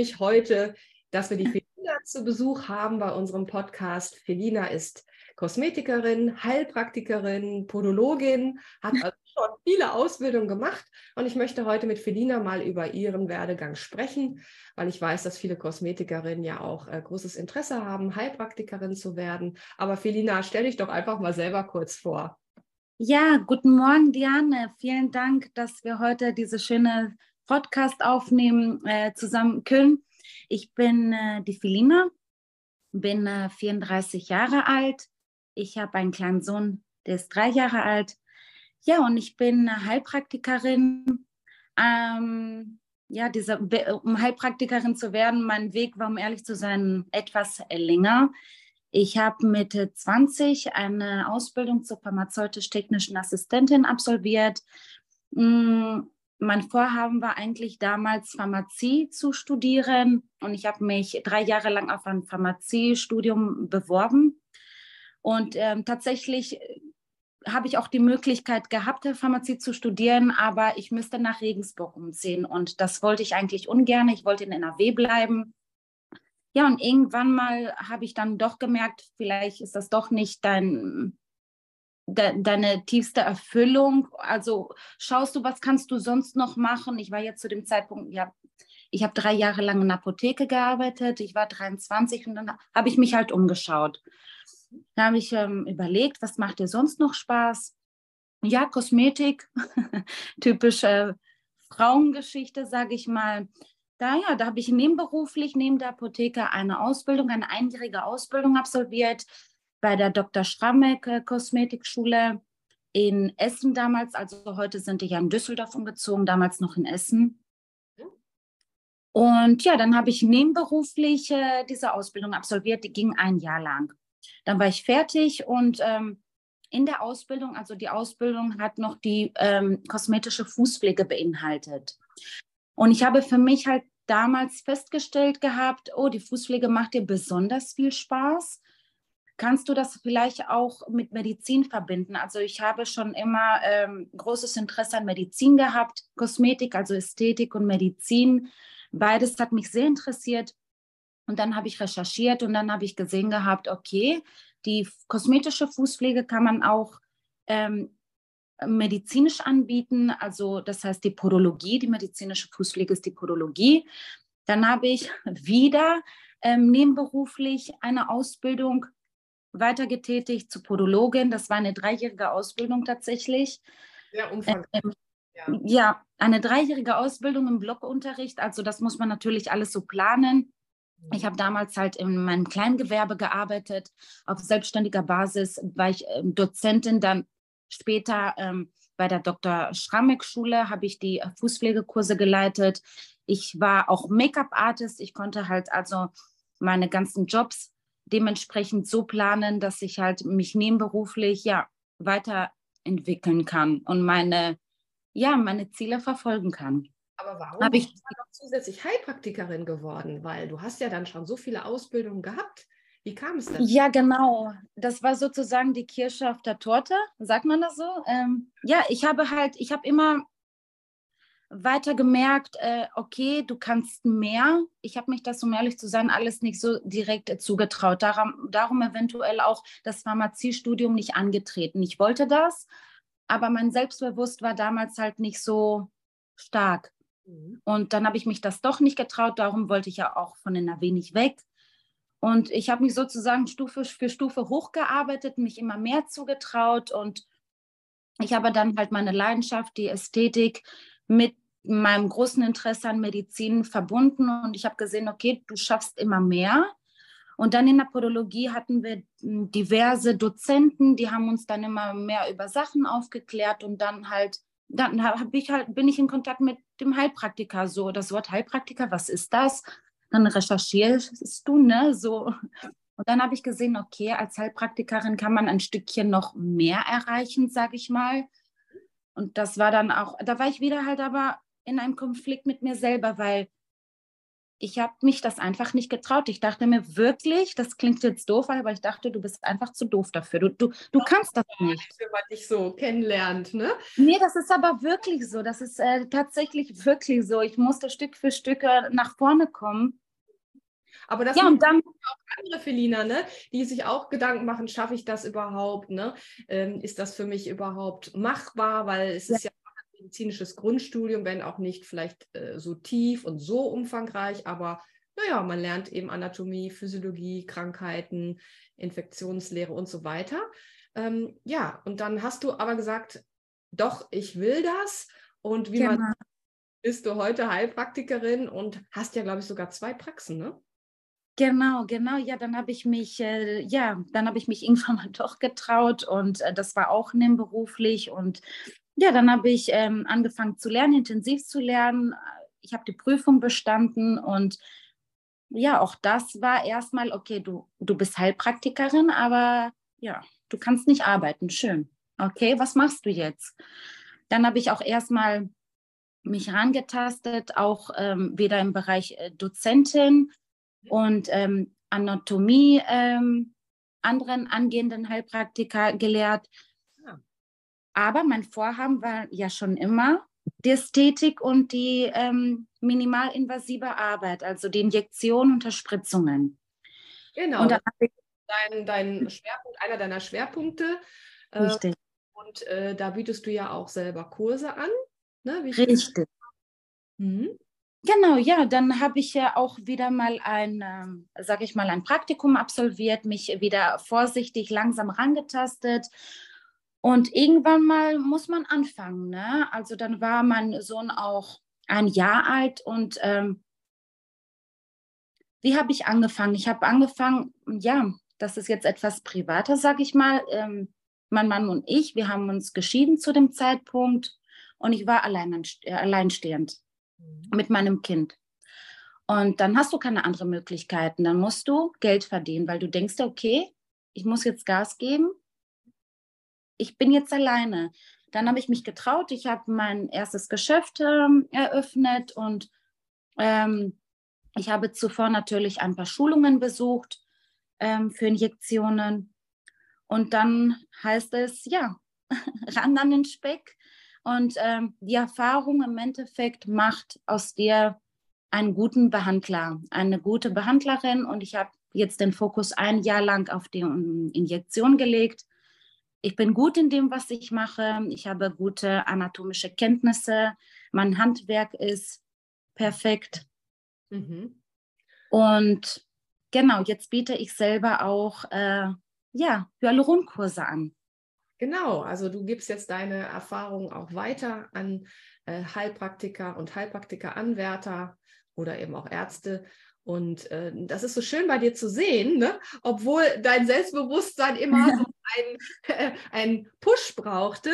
mich heute, dass wir die Felina zu Besuch haben bei unserem Podcast. Felina ist Kosmetikerin, Heilpraktikerin, Podologin, hat also schon viele Ausbildungen gemacht und ich möchte heute mit Felina mal über ihren Werdegang sprechen, weil ich weiß, dass viele Kosmetikerinnen ja auch äh, großes Interesse haben, Heilpraktikerin zu werden. Aber Felina, stell dich doch einfach mal selber kurz vor. Ja, guten Morgen, Diane. Vielen Dank, dass wir heute diese schöne Podcast aufnehmen äh, zusammen können. Ich bin äh, die Felina, bin äh, 34 Jahre alt. Ich habe einen kleinen Sohn, der ist drei Jahre alt. Ja, und ich bin Heilpraktikerin. Ähm, ja, diese, um Heilpraktikerin zu werden, mein Weg war, um ehrlich zu sein, etwas länger. Ich habe Mitte 20 eine Ausbildung zur pharmazeutisch-technischen Assistentin absolviert. Mein Vorhaben war eigentlich damals Pharmazie zu studieren und ich habe mich drei Jahre lang auf ein Pharmaziestudium beworben. Und ähm, tatsächlich äh, habe ich auch die Möglichkeit gehabt, Pharmazie zu studieren, aber ich müsste nach Regensburg umziehen und das wollte ich eigentlich ungern. Ich wollte in NRW bleiben ja, und irgendwann mal habe ich dann doch gemerkt, vielleicht ist das doch nicht dein, de, deine tiefste Erfüllung. Also schaust du, was kannst du sonst noch machen? Ich war jetzt zu dem Zeitpunkt, ja, ich habe drei Jahre lang in der Apotheke gearbeitet. Ich war 23 und dann habe ich mich halt umgeschaut. Da habe ich ähm, überlegt, was macht dir sonst noch Spaß? Ja, Kosmetik, typische Frauengeschichte, sage ich mal da, ja, da habe ich nebenberuflich neben der Apotheke eine Ausbildung, eine einjährige Ausbildung absolviert bei der Dr. Strammeck äh, Kosmetikschule in Essen damals. Also heute sind die ja in Düsseldorf umgezogen, damals noch in Essen. Und ja, dann habe ich nebenberuflich äh, diese Ausbildung absolviert, die ging ein Jahr lang. Dann war ich fertig und ähm, in der Ausbildung, also die Ausbildung hat noch die ähm, kosmetische Fußpflege beinhaltet. Und ich habe für mich halt damals festgestellt gehabt, oh, die Fußpflege macht dir besonders viel Spaß. Kannst du das vielleicht auch mit Medizin verbinden? Also ich habe schon immer ähm, großes Interesse an Medizin gehabt, Kosmetik, also Ästhetik und Medizin. Beides hat mich sehr interessiert. Und dann habe ich recherchiert und dann habe ich gesehen gehabt, okay, die kosmetische Fußpflege kann man auch ähm, medizinisch anbieten, also das heißt die Podologie, die medizinische Fußpflege ist die Podologie. Dann habe ich wieder ähm, nebenberuflich eine Ausbildung weitergetätigt zur Podologin. Das war eine dreijährige Ausbildung tatsächlich. Sehr umfangreich. Ähm, ja. ja, eine dreijährige Ausbildung im Blockunterricht. Also das muss man natürlich alles so planen. Ich habe damals halt in meinem Kleingewerbe gearbeitet. Auf selbstständiger Basis war ich ähm, Dozentin, dann Später ähm, bei der Dr. Schrammeck-Schule habe ich die Fußpflegekurse geleitet. Ich war auch Make-up-Artist. Ich konnte halt also meine ganzen Jobs dementsprechend so planen, dass ich halt mich nebenberuflich ja weiterentwickeln kann und meine ja meine Ziele verfolgen kann. Aber warum Hab ich bist du noch zusätzlich Heilpraktikerin geworden? Weil du hast ja dann schon so viele Ausbildungen gehabt. Wie kam es denn? Ja, genau. Das war sozusagen die Kirsche auf der Torte, sagt man das so? Ähm, ja, ich habe halt, ich habe immer weiter gemerkt, äh, okay, du kannst mehr. Ich habe mich das, um ehrlich zu sein, alles nicht so direkt äh, zugetraut. Darum, darum eventuell auch das Pharmaziestudium nicht angetreten. Ich wollte das, aber mein Selbstbewusst war damals halt nicht so stark. Mhm. Und dann habe ich mich das doch nicht getraut. Darum wollte ich ja auch von NRW nicht weg. Und ich habe mich sozusagen Stufe für Stufe hochgearbeitet, mich immer mehr zugetraut und ich habe dann halt meine Leidenschaft, die Ästhetik mit meinem großen Interesse an Medizin verbunden und ich habe gesehen, okay, du schaffst immer mehr. Und dann in der Podologie hatten wir diverse Dozenten, die haben uns dann immer mehr über Sachen aufgeklärt und dann halt, dann habe ich halt, bin ich in Kontakt mit dem Heilpraktiker. So, das Wort Heilpraktiker, was ist das? dann recherchierst du, ne, so. Und dann habe ich gesehen, okay, als Heilpraktikerin kann man ein Stückchen noch mehr erreichen, sage ich mal. Und das war dann auch, da war ich wieder halt aber in einem Konflikt mit mir selber, weil ich habe mich das einfach nicht getraut. Ich dachte mir wirklich, das klingt jetzt doof, aber ich dachte, du bist einfach zu doof dafür. Du, du, du kannst das nicht. Wenn man dich so kennenlernt, ne? Nee, das ist aber wirklich so. Das ist äh, tatsächlich wirklich so. Ich musste Stück für Stück äh, nach vorne kommen. Aber das ja, und dann auch andere Felina, ne, die sich auch Gedanken machen, schaffe ich das überhaupt? Ne? Ähm, ist das für mich überhaupt machbar? Weil es ja. ist ja medizinisches Grundstudium, wenn auch nicht vielleicht äh, so tief und so umfangreich, aber naja, man lernt eben Anatomie, Physiologie, Krankheiten, Infektionslehre und so weiter. Ähm, ja, und dann hast du aber gesagt, doch, ich will das. Und wie genau. man bist du heute Heilpraktikerin und hast ja, glaube ich, sogar zwei Praxen, ne? Genau, genau. Ja, dann habe ich mich, äh, ja, dann habe ich mich irgendwann mal doch getraut und äh, das war auch nebenberuflich und ja, dann habe ich ähm, angefangen zu lernen, intensiv zu lernen. Ich habe die Prüfung bestanden und ja, auch das war erstmal, okay, du, du bist Heilpraktikerin, aber ja, du kannst nicht arbeiten. Schön. Okay, was machst du jetzt? Dann habe ich auch erstmal mich rangetastet, auch ähm, wieder im Bereich äh, Dozentin und ähm, Anatomie ähm, anderen angehenden Heilpraktiker gelehrt. Aber mein Vorhaben war ja schon immer die Ästhetik und die ähm, minimalinvasive Arbeit, also die Injektion und Spritzungen. Genau. Und dein, dein Schwerpunkt, einer deiner Schwerpunkte. Äh, Richtig. Und äh, da bietest du ja auch selber Kurse an. Ne? Richtig. Mhm. Genau, ja, dann habe ich ja auch wieder mal ein, ähm, sage ich mal, ein Praktikum absolviert, mich wieder vorsichtig langsam rangetastet und irgendwann mal muss man anfangen. Ne? Also dann war mein Sohn auch ein Jahr alt und ähm, wie habe ich angefangen? Ich habe angefangen, ja, das ist jetzt etwas privater, sage ich mal. Ähm, mein Mann und ich, wir haben uns geschieden zu dem Zeitpunkt und ich war allein, äh, alleinstehend mhm. mit meinem Kind. Und dann hast du keine anderen Möglichkeiten. Dann musst du Geld verdienen, weil du denkst, okay, ich muss jetzt Gas geben ich bin jetzt alleine. Dann habe ich mich getraut, ich habe mein erstes Geschäft ähm, eröffnet und ähm, ich habe zuvor natürlich ein paar Schulungen besucht ähm, für Injektionen. Und dann heißt es, ja, ran an den Speck. Und ähm, die Erfahrung im Endeffekt macht aus dir einen guten Behandler, eine gute Behandlerin. Und ich habe jetzt den Fokus ein Jahr lang auf die Injektion gelegt ich bin gut in dem, was ich mache. Ich habe gute anatomische Kenntnisse. Mein Handwerk ist perfekt. Mhm. Und genau, jetzt biete ich selber auch äh, ja, Hyaluronkurse an. Genau, also du gibst jetzt deine Erfahrungen auch weiter an äh, Heilpraktiker und Heilpraktiker-Anwärter oder eben auch Ärzte. Und äh, das ist so schön bei dir zu sehen, ne? obwohl dein Selbstbewusstsein immer so einen, äh, Push brauchte.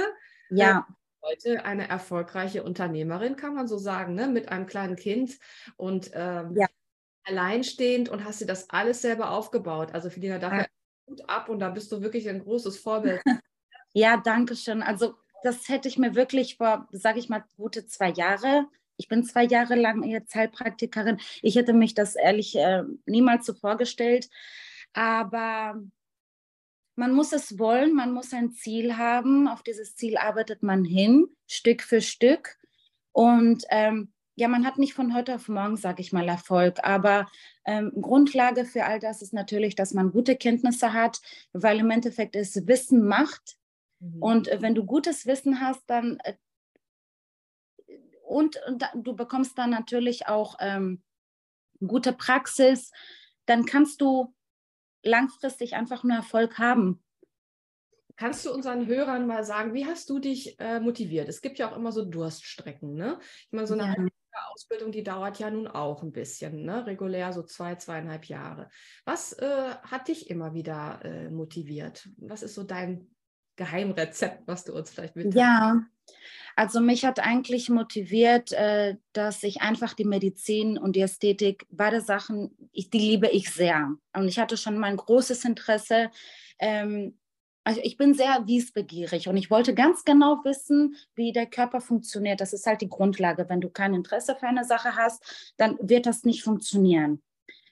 Ja. Äh, heute eine erfolgreiche Unternehmerin, kann man so sagen, ne? mit einem kleinen Kind und ähm, ja. alleinstehend und hast dir das alles selber aufgebaut. Also Felina, dafür ja. gut ab und da bist du wirklich ein großes Vorbild. Ja, danke schön. Also das hätte ich mir wirklich vor, sage ich mal, gute zwei Jahre ich bin zwei Jahre lang jetzt Heilpraktikerin. Ich hätte mich das ehrlich äh, niemals so vorgestellt. Aber man muss es wollen, man muss ein Ziel haben. Auf dieses Ziel arbeitet man hin, Stück für Stück. Und ähm, ja, man hat nicht von heute auf morgen, sage ich mal, Erfolg. Aber ähm, Grundlage für all das ist natürlich, dass man gute Kenntnisse hat, weil im Endeffekt ist Wissen Macht. Mhm. Und äh, wenn du gutes Wissen hast, dann äh, und, und du bekommst dann natürlich auch ähm, gute Praxis, dann kannst du langfristig einfach nur Erfolg haben. Kannst du unseren Hörern mal sagen, wie hast du dich äh, motiviert? Es gibt ja auch immer so Durststrecken. Ne? Ich meine, so eine ja. Ausbildung, die dauert ja nun auch ein bisschen, ne? regulär so zwei, zweieinhalb Jahre. Was äh, hat dich immer wieder äh, motiviert? Was ist so dein Geheimrezept, was du uns vielleicht mitteilst? Ja, also mich hat eigentlich motiviert, äh, dass ich einfach die Medizin und die Ästhetik, beide Sachen, ich, die liebe ich sehr. Und ich hatte schon mal ein großes Interesse, ähm, also ich bin sehr wissbegierig und ich wollte ganz genau wissen, wie der Körper funktioniert. Das ist halt die Grundlage. Wenn du kein Interesse für eine Sache hast, dann wird das nicht funktionieren.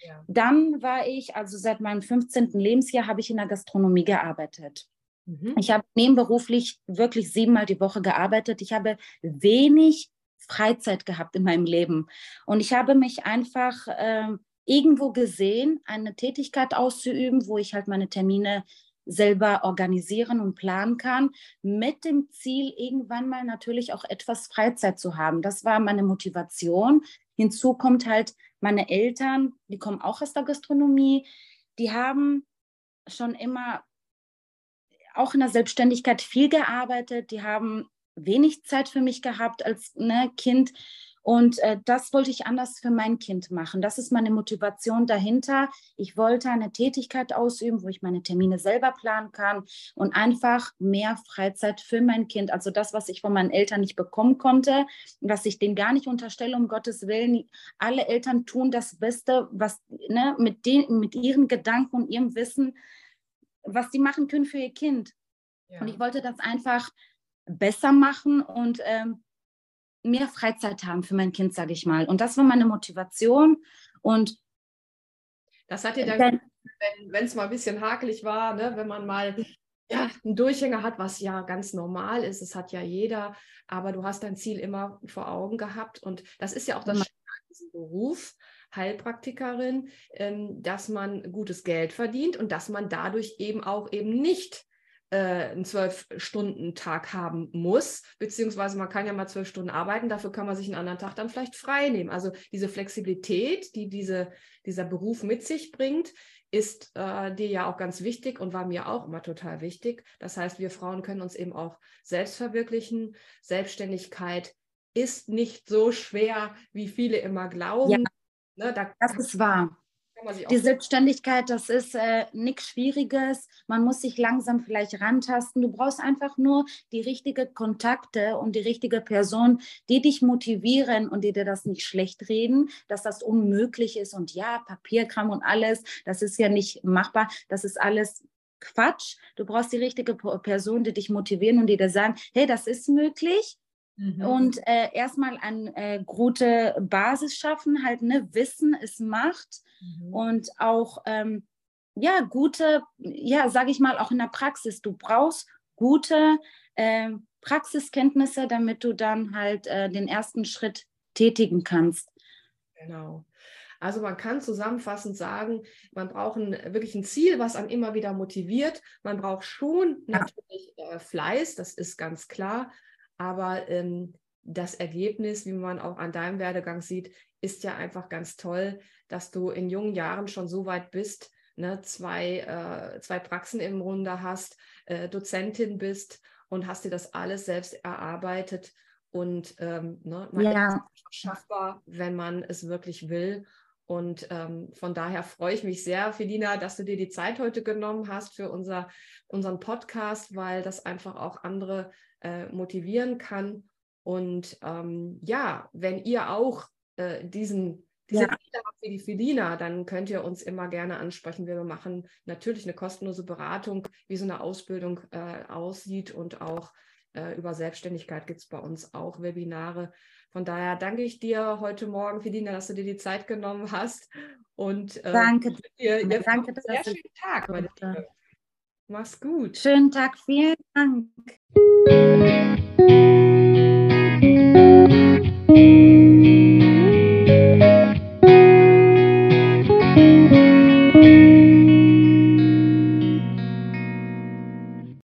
Ja. Dann war ich, also seit meinem 15. Lebensjahr, habe ich in der Gastronomie gearbeitet. Mhm. Ich habe nebenberuflich wirklich siebenmal die Woche gearbeitet. Ich habe wenig Freizeit gehabt in meinem Leben. Und ich habe mich einfach äh, irgendwo gesehen, eine Tätigkeit auszuüben, wo ich halt meine Termine selber organisieren und planen kann, mit dem Ziel, irgendwann mal natürlich auch etwas Freizeit zu haben. Das war meine Motivation. Hinzu kommt halt meine Eltern, die kommen auch aus der Gastronomie, die haben schon immer auch in der Selbstständigkeit viel gearbeitet, die haben wenig Zeit für mich gehabt als ne, Kind und äh, das wollte ich anders für mein Kind machen. Das ist meine Motivation dahinter. Ich wollte eine Tätigkeit ausüben, wo ich meine Termine selber planen kann und einfach mehr Freizeit für mein Kind. Also das, was ich von meinen Eltern nicht bekommen konnte, was ich denen gar nicht unterstelle, um Gottes Willen. Alle Eltern tun das Beste, was ne, mit, den, mit ihren Gedanken und ihrem Wissen, was sie machen können für ihr Kind. Ja. Und ich wollte das einfach besser machen und ähm, mehr Freizeit haben für mein Kind, sage ich mal. Und das war meine Motivation. Und das hat dir dann, wenn es mal ein bisschen hakelig war, ne, wenn man mal ja, einen Durchhänger hat, was ja ganz normal ist, es hat ja jeder, aber du hast dein Ziel immer vor Augen gehabt. Und das ist ja auch das Diesem Beruf, Heilpraktikerin, ähm, dass man gutes Geld verdient und dass man dadurch eben auch eben nicht äh, einen Zwölf-Stunden-Tag haben muss, beziehungsweise man kann ja mal zwölf Stunden arbeiten, dafür kann man sich einen anderen Tag dann vielleicht frei nehmen. Also diese Flexibilität, die diese, dieser Beruf mit sich bringt, ist äh, dir ja auch ganz wichtig und war mir auch immer total wichtig. Das heißt, wir Frauen können uns eben auch selbst verwirklichen. Selbstständigkeit ist nicht so schwer, wie viele immer glauben. Ja, ne, da das ist wahr die Selbstständigkeit, das ist äh, nichts Schwieriges. Man muss sich langsam vielleicht rantasten. Du brauchst einfach nur die richtigen Kontakte und die richtige Person, die dich motivieren und die dir das nicht schlecht reden, dass das unmöglich ist. Und ja, Papierkram und alles, das ist ja nicht machbar. Das ist alles Quatsch. Du brauchst die richtige Person, die dich motivieren und die dir sagen, hey, das ist möglich. Mhm. Und äh, erstmal eine äh, gute Basis schaffen, halt ne, Wissen ist Macht mhm. und auch ähm, ja gute, ja sage ich mal auch in der Praxis. Du brauchst gute äh, Praxiskenntnisse, damit du dann halt äh, den ersten Schritt tätigen kannst. Genau. Also man kann zusammenfassend sagen, man braucht ein, wirklich ein Ziel, was einen immer wieder motiviert. Man braucht schon natürlich äh, Fleiß, das ist ganz klar. Aber ähm, das Ergebnis, wie man auch an deinem Werdegang sieht, ist ja einfach ganz toll, dass du in jungen Jahren schon so weit bist, ne, zwei, äh, zwei Praxen im Runde hast, äh, Dozentin bist und hast dir das alles selbst erarbeitet. Und ähm, ne, man ja. schaffbar, wenn man es wirklich will. Und ähm, von daher freue ich mich sehr, Felina, dass du dir die Zeit heute genommen hast für unser, unseren Podcast, weil das einfach auch andere äh, motivieren kann. Und ähm, ja, wenn ihr auch äh, diesen, diese ja. habt wie die Felina, dann könnt ihr uns immer gerne ansprechen. Wir machen natürlich eine kostenlose Beratung, wie so eine Ausbildung äh, aussieht und auch äh, über Selbstständigkeit gibt es bei uns auch Webinare. Von daher danke ich dir heute Morgen, Felina, dass du dir die Zeit genommen hast. Und äh, danke dir. Ihr danke, dass sehr schönen Tag, meine Liebe. Mach's gut. Schönen Tag, vielen Dank.